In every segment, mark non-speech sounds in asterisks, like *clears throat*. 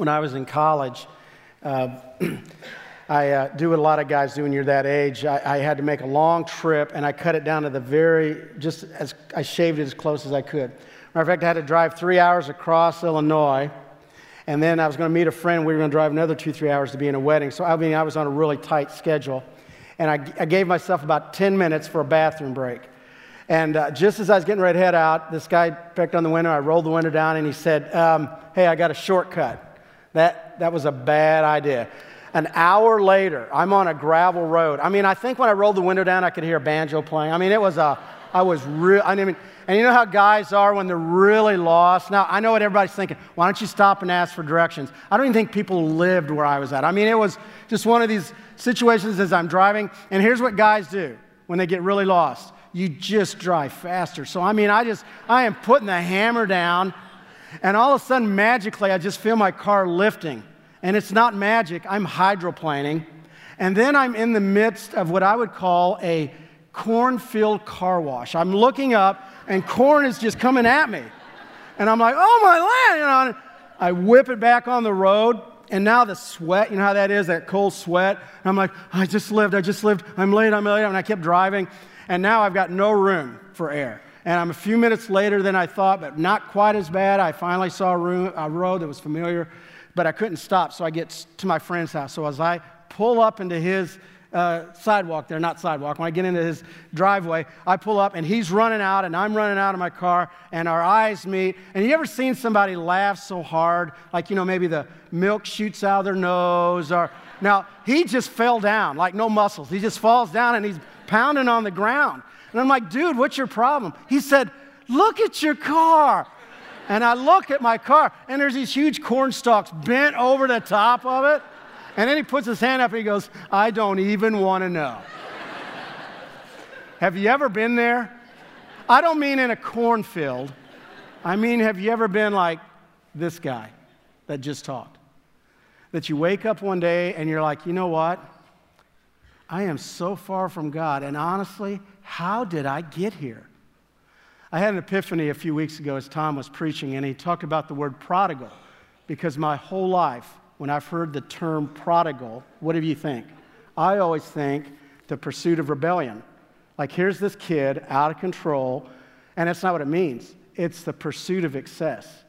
when I was in college, uh, *clears throat* I uh, do what a lot of guys do when you're that age. I, I, had to make a long trip, and I cut it down to the very, just as I shaved it as close as I could. Matter of fact, I had to drive three hours across Illinois, and then I was going to meet a friend. We were going to drive another two, three hours to be in a wedding. So I mean, I was on a really tight schedule, and I, I gave myself about 10 minutes for a bathroom break. And uh, just as I was getting ready to head out, this guy pecked on the window. I rolled the window down, and he said, um, "Hey, I got a shortcut." That, that was a bad idea. An hour later, I'm on a gravel road. I mean, I think when I rolled the window down, I could hear a banjo playing. I mean, it was a, I was real, I mean, and you know how guys are when they're really lost? Now, I know what everybody's thinking. Why don't you stop and ask for directions? I don't even think people lived where I was at. I mean, it was just one of these situations as I'm driving. And here's what guys do when they get really lost you just drive faster. So, I mean, I just, I am putting the hammer down and all of a sudden, magically, I just feel my car lifting. And it's not magic, I'm hydroplaning. And then I'm in the midst of what I would call a cornfield car wash. I'm looking up, and corn is just coming at me. And I'm like, oh my land, you know. I whip it back on the road, and now the sweat, you know how that is, that cold sweat. And I'm like, I just lived, I just lived, I'm late, I'm late. And I kept driving, and now I've got no room for air. And I'm a few minutes later than I thought, but not quite as bad. I finally saw a, room, a road that was familiar, but I couldn't stop. So I get to my friend's house. So as I pull up into his uh, sidewalk there, not sidewalk, when I get into his driveway, I pull up and he's running out and I'm running out of my car and our eyes meet. And you ever seen somebody laugh so hard, like, you know, maybe the milk shoots out of their nose or. Now, he just fell down, like no muscles. He just falls down and he's pounding on the ground. And I'm like, dude, what's your problem? He said, look at your car. And I look at my car, and there's these huge corn stalks bent over the top of it. And then he puts his hand up and he goes, I don't even want to know. have you ever been there? I don't mean in a cornfield. I mean, have you ever been like this guy that just talked? That you wake up one day and you're like, you know what? I am so far from God. And honestly, how did I get here? I had an epiphany a few weeks ago as Tom was preaching, and he talked about the word prodigal. Because my whole life, when I've heard the term prodigal, what do you think? I always think the pursuit of rebellion. Like, here's this kid out of control, and that's not what it means. It's the pursuit of excess.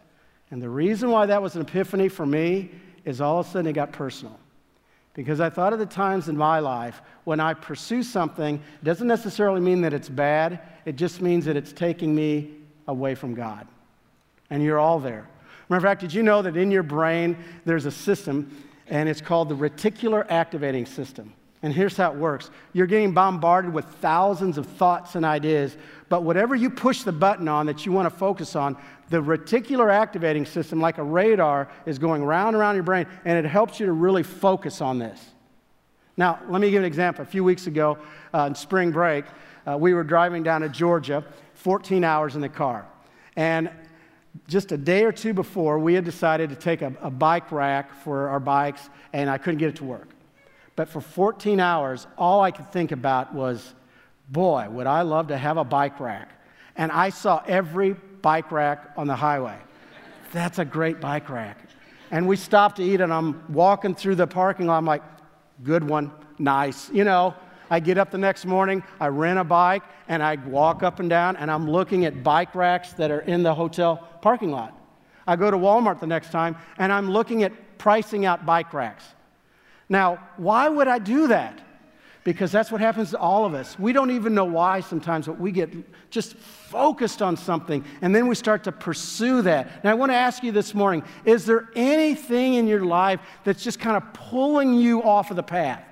And the reason why that was an epiphany for me is all of a sudden it got personal. Because I thought of the times in my life when I pursue something, it doesn't necessarily mean that it's bad, it just means that it's taking me away from God. And you're all there. Matter of fact, did you know that in your brain there's a system, and it's called the reticular activating system? And here's how it works you're getting bombarded with thousands of thoughts and ideas, but whatever you push the button on that you want to focus on, the reticular activating system, like a radar, is going round and your brain, and it helps you to really focus on this. Now, let me give an example. A few weeks ago, uh, in spring break, uh, we were driving down to Georgia, 14 hours in the car. And just a day or two before, we had decided to take a, a bike rack for our bikes, and I couldn't get it to work. But for 14 hours, all I could think about was, boy, would I love to have a bike rack. And I saw every bike rack on the highway. That's a great bike rack. And we stopped to eat, and I'm walking through the parking lot. I'm like, good one, nice. You know, I get up the next morning, I rent a bike, and I walk up and down, and I'm looking at bike racks that are in the hotel parking lot. I go to Walmart the next time, and I'm looking at pricing out bike racks. Now, why would I do that? because that's what happens to all of us. We don't even know why sometimes, but we get just focused on something and then we start to pursue that. Now, I want to ask you this morning is there anything in your life that's just kind of pulling you off of the path?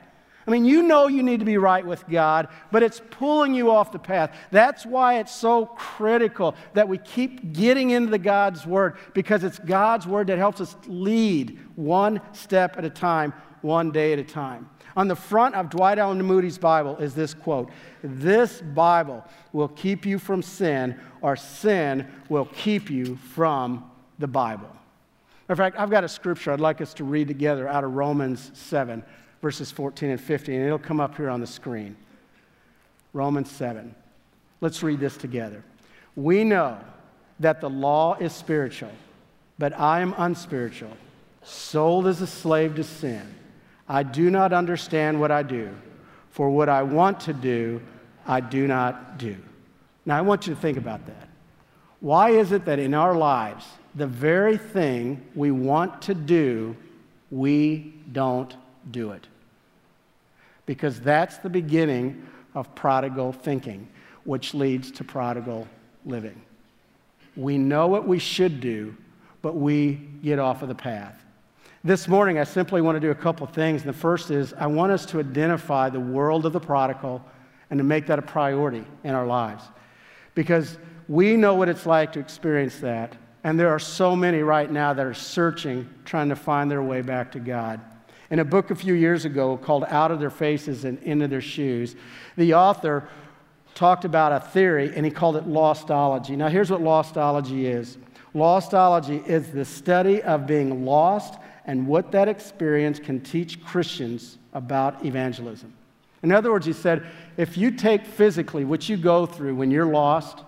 I mean, you know you need to be right with God, but it's pulling you off the path. That's why it's so critical that we keep getting into the God's Word because it's God's Word that helps us lead one step at a time, one day at a time. On the front of Dwight L. Moody's Bible is this quote This Bible will keep you from sin, or sin will keep you from the Bible. In fact, I've got a scripture I'd like us to read together out of Romans 7, verses 14 and 15, and it'll come up here on the screen. Romans 7. Let's read this together. We know that the law is spiritual, but I am unspiritual sold as a slave to sin. I do not understand what I do, for what I want to do, I do not do. Now, I want you to think about that. Why is it that in our lives, the very thing we want to do, we don't do it? Because that's the beginning of prodigal thinking, which leads to prodigal living. We know what we should do, but we get off of the path. This morning, I simply want to do a couple things. The first is I want us to identify the world of the prodigal and to make that a priority in our lives. Because we know what it's like to experience that. And there are so many right now that are searching, trying to find their way back to God. In a book a few years ago called Out of Their Faces and Into Their Shoes, the author talked about a theory and he called it lostology. Now, here's what lostology is lostology is the study of being lost and what that experience can teach Christians about evangelism. In other words, he said, if you take physically what you go through when you're lost,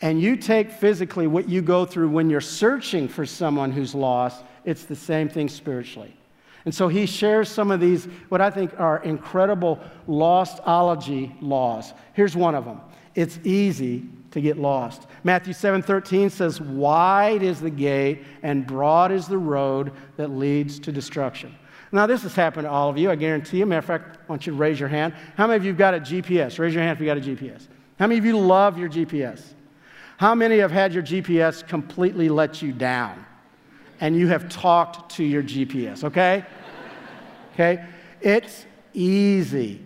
and you take physically what you go through when you're searching for someone who's lost, it's the same thing spiritually. And so he shares some of these, what I think are incredible lostology laws. Here's one of them it's easy to get lost. Matthew 7 13 says, Wide is the gate and broad is the road that leads to destruction. Now, this has happened to all of you, I guarantee you. Matter of fact, I want you to raise your hand. How many of you have got a GPS? Raise your hand if you got a GPS. How many of you love your GPS? How many have had your GPS completely let you down? And you have talked to your GPS, okay? Okay? It's easy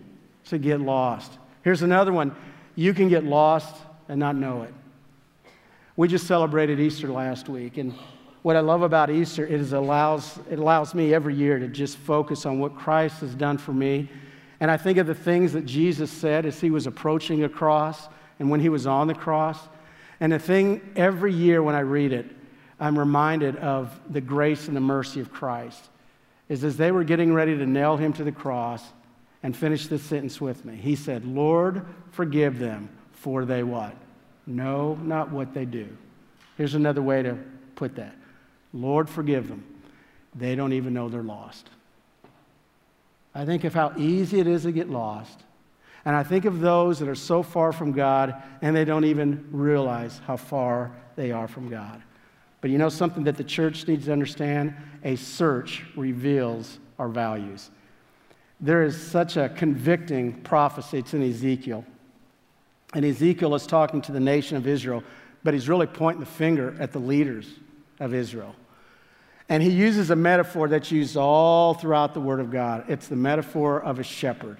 to get lost. Here's another one you can get lost and not know it. We just celebrated Easter last week, and what I love about Easter is it allows, it allows me every year to just focus on what Christ has done for me. And I think of the things that Jesus said as he was approaching a cross and when he was on the cross. And the thing every year when I read it, I'm reminded of the grace and the mercy of Christ is as they were getting ready to nail him to the cross and finish this sentence with me. He said, Lord, forgive them, for they what? Know not what they do. Here's another way to put that Lord, forgive them. They don't even know they're lost. I think of how easy it is to get lost. And I think of those that are so far from God and they don't even realize how far they are from God. But you know something that the church needs to understand? A search reveals our values. There is such a convicting prophecy, it's in Ezekiel. And Ezekiel is talking to the nation of Israel, but he's really pointing the finger at the leaders of Israel. And he uses a metaphor that's used all throughout the Word of God. It's the metaphor of a shepherd.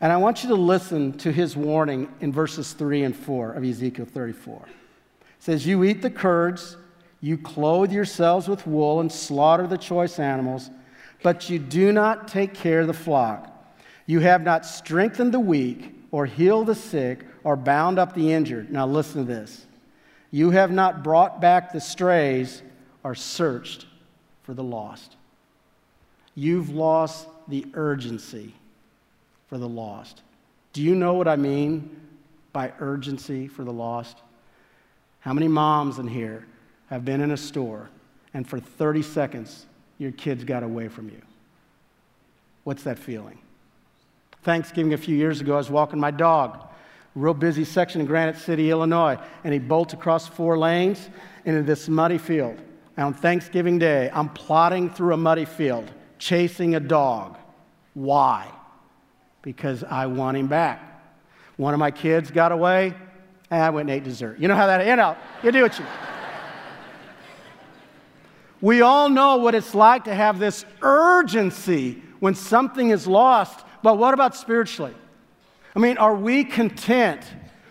And I want you to listen to his warning in verses 3 and 4 of Ezekiel 34. It says, You eat the curds you clothe yourselves with wool and slaughter the choice animals, but you do not take care of the flock. You have not strengthened the weak, or healed the sick, or bound up the injured. Now, listen to this. You have not brought back the strays, or searched for the lost. You've lost the urgency for the lost. Do you know what I mean by urgency for the lost? How many moms in here have been in a store and for 30 seconds your kids got away from you? What's that feeling? Thanksgiving a few years ago, I was walking my dog, real busy section in Granite City, Illinois, and he bolts across four lanes into this muddy field. And on Thanksgiving Day, I'm plodding through a muddy field, chasing a dog. Why? Because I want him back. One of my kids got away, and I went and ate dessert. You know how that, you know, you do what you *laughs* we all know what it's like to have this urgency when something is lost, but what about spiritually? I mean, are we content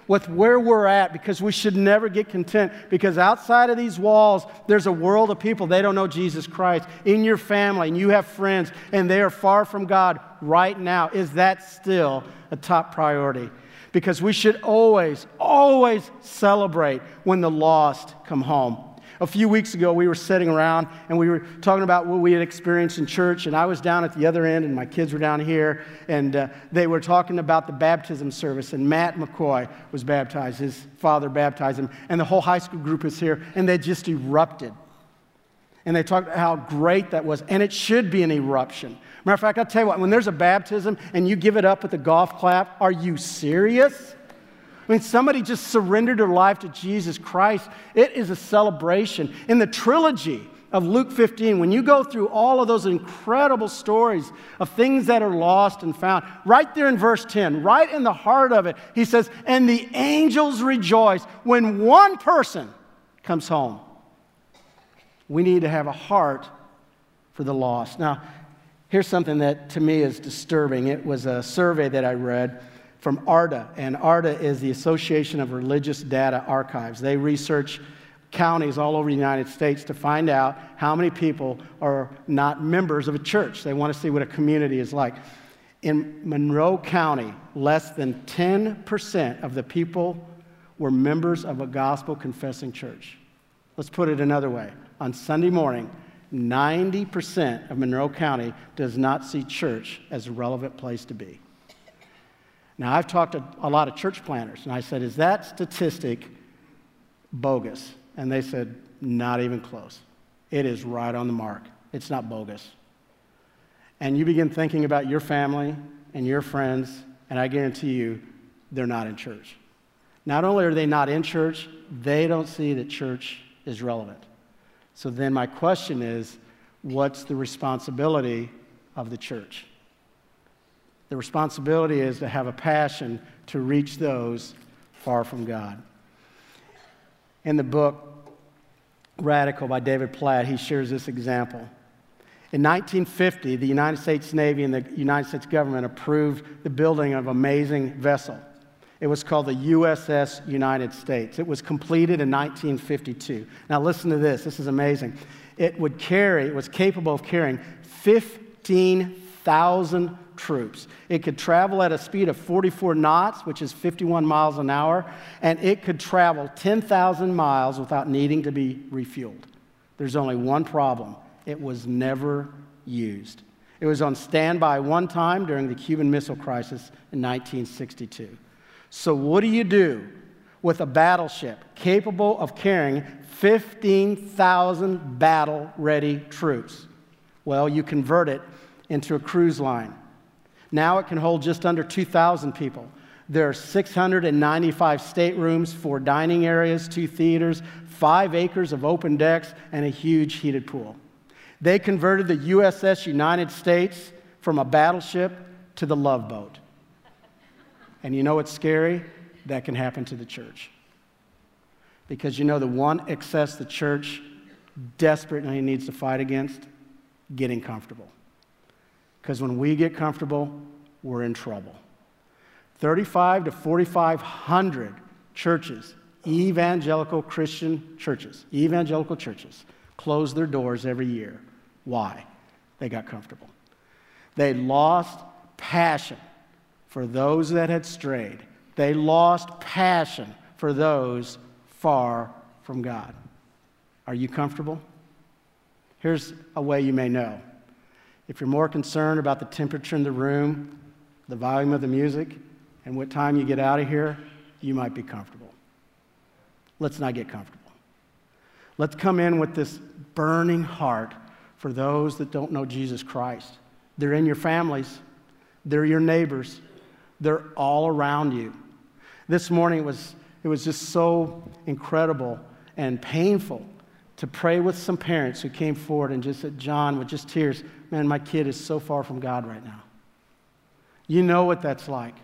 with where we're at? Because we should never get content, because outside of these walls, there's a world of people, they don't know Jesus Christ. In your family, and you have friends, and they are far from God right now. Is that still a top priority? Because we should always, always celebrate when the lost come home. A few weeks ago, we were sitting around and we were talking about what we had experienced in church, and I was down at the other end, and my kids were down here, and uh, they were talking about the baptism service. And Matt McCoy was baptized, his father baptized him, and the whole high school group was here, and they just erupted. and they talked about how great that was, and it should be an eruption. Matter of fact, I'll tell you what, when there's a baptism and you give it up with a golf clap, are you serious? I mean, somebody just surrendered their life to Jesus Christ. It is a celebration. In the trilogy of Luke 15, when you go through all of those incredible stories of things that are lost and found, right there in verse 10, right in the heart of it, he says, And the angels rejoice when one person comes home. We need to have a heart for the lost. Now, here's something that to me is disturbing. It was a survey that I read from ARDA, and ARDA is the Association of Religious Data Archives. They research counties all over the United States to find out how many people are not members of a church. They want to see what a community is like. In Monroe County, less than 10% of the people were members of a gospel confessing church. Let's put it another way. On Sunday morning, 90% of Monroe County does not see church as a relevant place to be. Now, I've talked to a lot of church planners, and I said, Is that statistic bogus? And they said, Not even close. It is right on the mark. It's not bogus. And you begin thinking about your family and your friends, and I guarantee you, they're not in church. Not only are they not in church, they don't see that church is relevant. So then my question is what's the responsibility of the church? The responsibility is to have a passion to reach those far from God. In the book Radical by David Platt, he shares this example. In 1950, the United States Navy and the United States government approved the building of an amazing vessel. It was called the USS United States. It was completed in 1952. Now, listen to this. This is amazing. It would carry, it was capable of carrying 15,000 troops. It could travel at a speed of 44 knots, which is 51 miles an hour, and it could travel 10,000 miles without needing to be refueled. There's only one problem it was never used. It was on standby one time during the Cuban Missile Crisis in 1962. So, what do you do with a battleship capable of carrying 15,000 battle ready troops? Well, you convert it into a cruise line. Now it can hold just under 2,000 people. There are 695 staterooms, four dining areas, two theaters, five acres of open decks, and a huge heated pool. They converted the USS United States from a battleship to the love boat. And you know what's scary? That can happen to the church. Because you know the one excess the church desperately needs to fight against? Getting comfortable. Because when we get comfortable, we're in trouble. 35 to 4,500 churches, evangelical Christian churches, evangelical churches, close their doors every year. Why? They got comfortable. They lost passion for those that had strayed. They lost passion for those far from God. Are you comfortable? Here's a way you may know if you're more concerned about the temperature in the room, the volume of the music, and what time you get out of here, you might be comfortable. Let's not get comfortable. Let's come in with this burning heart for those that don't know Jesus Christ. They're in your families, they're your neighbors, they're all around you. This morning it was, it was just so incredible and painful to pray with some parents who came forward and just said, John, with just tears, man, my kid is so far from God right now. You know what that's like.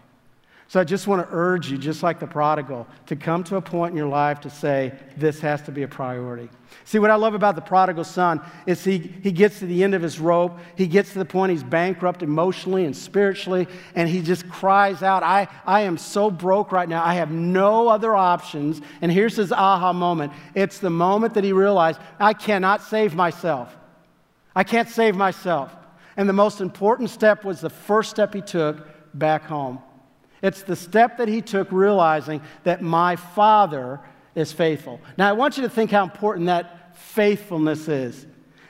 So I just want to urge you, just like the prodigal, to come to a point in your life to say, this has to be a priority. See, what I love about the prodigal son is he, he gets to the end of his rope. He gets to the point he's bankrupt emotionally and spiritually, and he just cries out, I, I am so broke right now. I have no other options. And here's his aha moment it's the moment that he realized, I cannot save myself. I can't save myself. And the most important step was the first step he took back home. It's the step that he took realizing that my Father is faithful. Now, I want you to think how important that faithfulness is.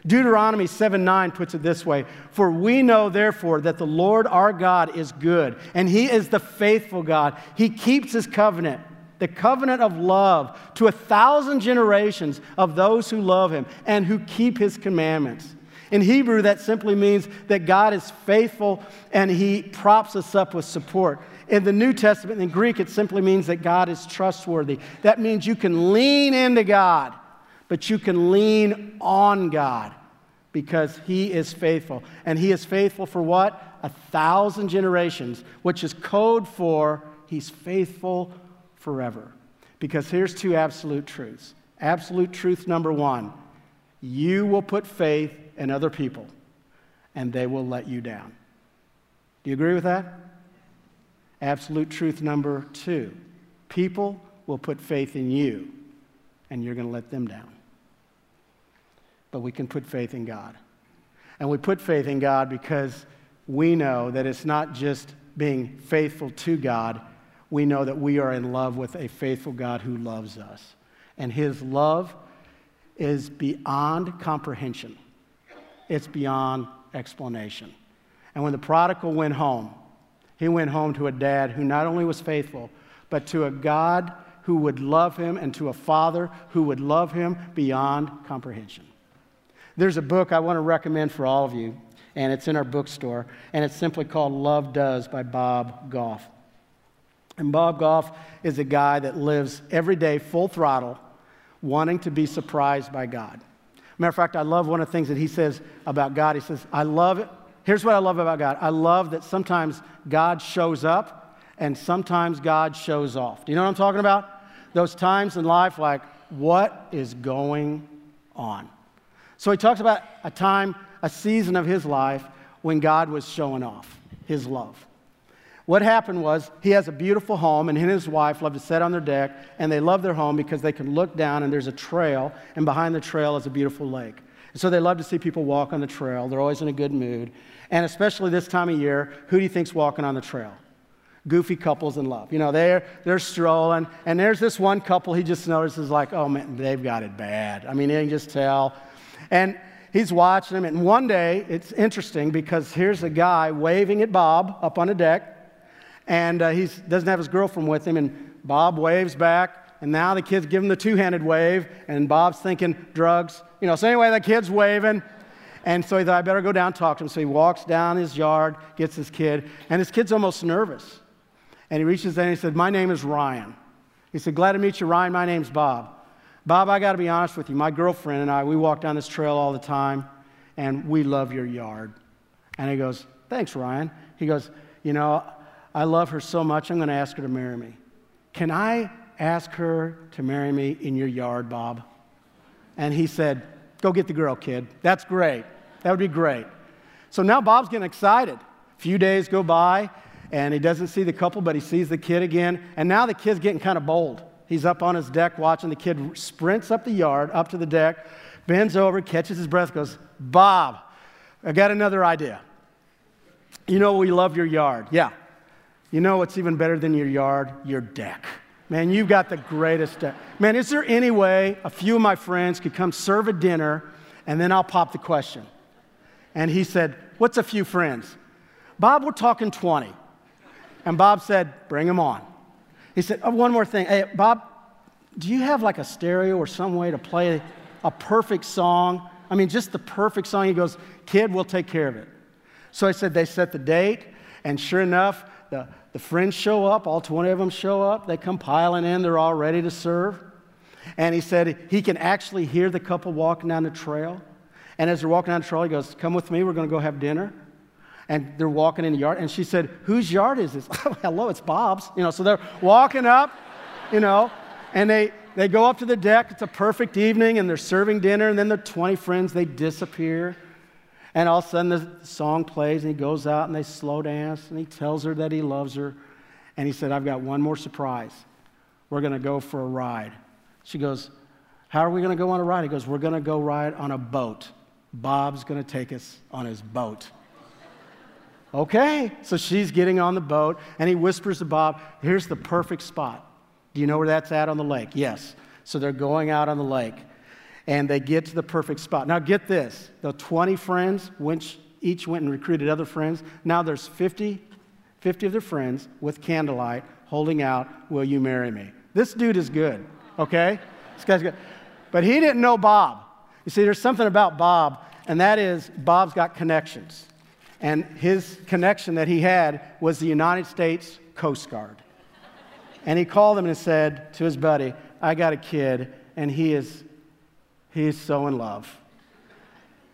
Deuteronomy 7 9 puts it this way For we know, therefore, that the Lord our God is good, and he is the faithful God. He keeps his covenant the covenant of love to a thousand generations of those who love him and who keep his commandments. In Hebrew, that simply means that God is faithful and he props us up with support. In the New Testament, in Greek, it simply means that God is trustworthy. That means you can lean into God, but you can lean on God because he is faithful. And he is faithful for what? A thousand generations, which is code for he's faithful forever. Because here's two absolute truths. Absolute truth number one you will put faith in other people, and they will let you down. Do you agree with that? Absolute truth number two people will put faith in you, and you're going to let them down. But we can put faith in God. And we put faith in God because we know that it's not just being faithful to God, we know that we are in love with a faithful God who loves us. And his love is beyond comprehension, it's beyond explanation. And when the prodigal went home, he went home to a dad who not only was faithful, but to a God who would love him and to a father who would love him beyond comprehension. There's a book I want to recommend for all of you, and it's in our bookstore, and it's simply called Love Does by Bob Goff. And Bob Goff is a guy that lives every day full throttle, wanting to be surprised by God. Matter of fact, I love one of the things that he says about God. He says, I love it. Here's what I love about God I love that sometimes God shows up and sometimes God shows off. Do you know what I'm talking about? Those times in life, like, what is going on? So he talks about a time, a season of his life when God was showing off his love. What happened was he has a beautiful home, and he and his wife love to sit on their deck, and they love their home because they can look down and there's a trail, and behind the trail is a beautiful lake. And so they love to see people walk on the trail. They're always in a good mood. And especially this time of year, who do you think's walking on the trail? Goofy couples in love. You know, they're, they're strolling, and there's this one couple he just notices, like, oh man, they've got it bad. I mean, you can just tell. And he's watching them, and one day, it's interesting because here's a guy waving at Bob up on a deck and uh, he doesn't have his girlfriend with him, and Bob waves back, and now the kids give him the two handed wave, and Bob's thinking drugs. You know, so anyway, the kid's waving. And so he thought, I better go down and talk to him. So he walks down his yard, gets his kid, and his kid's almost nervous. And he reaches in and he said, My name is Ryan. He said, Glad to meet you, Ryan. My name's Bob. Bob, I got to be honest with you. My girlfriend and I, we walk down this trail all the time, and we love your yard. And he goes, Thanks, Ryan. He goes, You know, I love her so much, I'm going to ask her to marry me. Can I ask her to marry me in your yard, Bob? And he said, Go get the girl, kid. That's great. That would be great. So now Bob's getting excited. A few days go by, and he doesn't see the couple, but he sees the kid again. And now the kid's getting kind of bold. He's up on his deck watching. The kid sprints up the yard, up to the deck, bends over, catches his breath, goes, Bob, I got another idea. You know, we love your yard. Yeah, you know what's even better than your yard? Your deck. Man, you've got the greatest deck. Man, is there any way a few of my friends could come serve a dinner and then I'll pop the question? And he said, What's a few friends? Bob, we're talking 20. And Bob said, Bring them on. He said, oh, One more thing. Hey, Bob, do you have like a stereo or some way to play a perfect song? I mean, just the perfect song. He goes, Kid, we'll take care of it. So I said, They set the date, and sure enough, the, the friends show up, all 20 of them show up. They come piling in, they're all ready to serve. And he said he can actually hear the couple walking down the trail. And as they're walking down the trail, he goes, Come with me, we're going to go have dinner. And they're walking in the yard. And she said, Whose yard is this? *laughs* Oh, hello, it's Bob's. You know, so they're walking up, you know, and they, they go up to the deck. It's a perfect evening, and they're serving dinner. And then the 20 friends, they disappear. And all of a sudden, the song plays, and he goes out and they slow dance, and he tells her that he loves her. And he said, I've got one more surprise. We're going to go for a ride. She goes, How are we going to go on a ride? He goes, We're going to go ride on a boat. Bob's going to take us on his boat. okay. So she's getting on the boat, and he whispers to Bob, Here's the perfect spot. Do you know where that's at on the lake? Yes. So they're going out on the lake and they get to the perfect spot. Now, get this the 20 friends, which each went and recruited other friends. Now there's 50, 50 of their friends with candlelight holding out, Will you marry me? This dude is good, okay? This guy's good. But he didn't know Bob. You see, there's something about Bob, and that is Bob's got connections. And his connection that he had was the United States Coast Guard. And he called him and said to his buddy, I got a kid, and he is, he is so in love.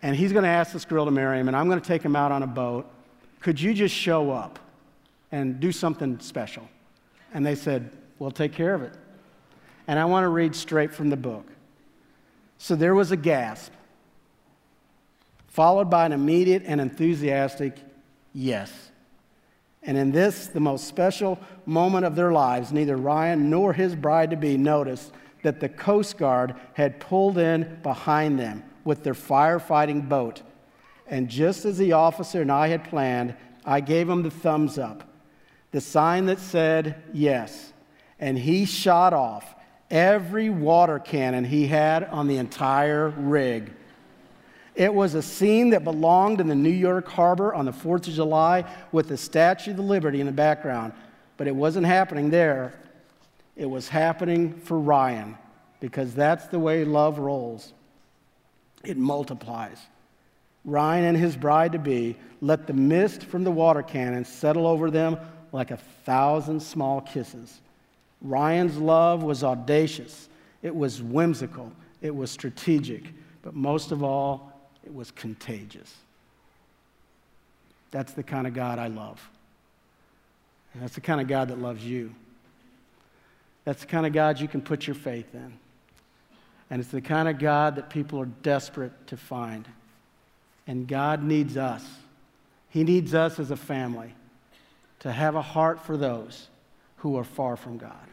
And he's going to ask this girl to marry him, and I'm going to take him out on a boat. Could you just show up and do something special? And they said, We'll take care of it. And I want to read straight from the book. So there was a gasp, followed by an immediate and enthusiastic yes. And in this, the most special moment of their lives, neither Ryan nor his bride to be noticed that the Coast Guard had pulled in behind them with their firefighting boat. And just as the officer and I had planned, I gave him the thumbs up, the sign that said yes. And he shot off every water cannon he had on the entire rig. It was a scene that belonged in the New York harbor on the 4th of July with the Statue of Liberty in the background. But it wasn't happening there, it was happening for Ryan because that's the way love rolls. It multiplies. Ryan and his bride to be let the mist from the water cannon settle over them like a thousand small kisses. Ryan's love was audacious, it was whimsical, it was strategic, but most of all, it was contagious. That's the kind of God I love. And that's the kind of God that loves you. That's the kind of God you can put your faith in. And it's the kind of God that people are desperate to find. And God needs us. He needs us as a family to have a heart for those who are far from God.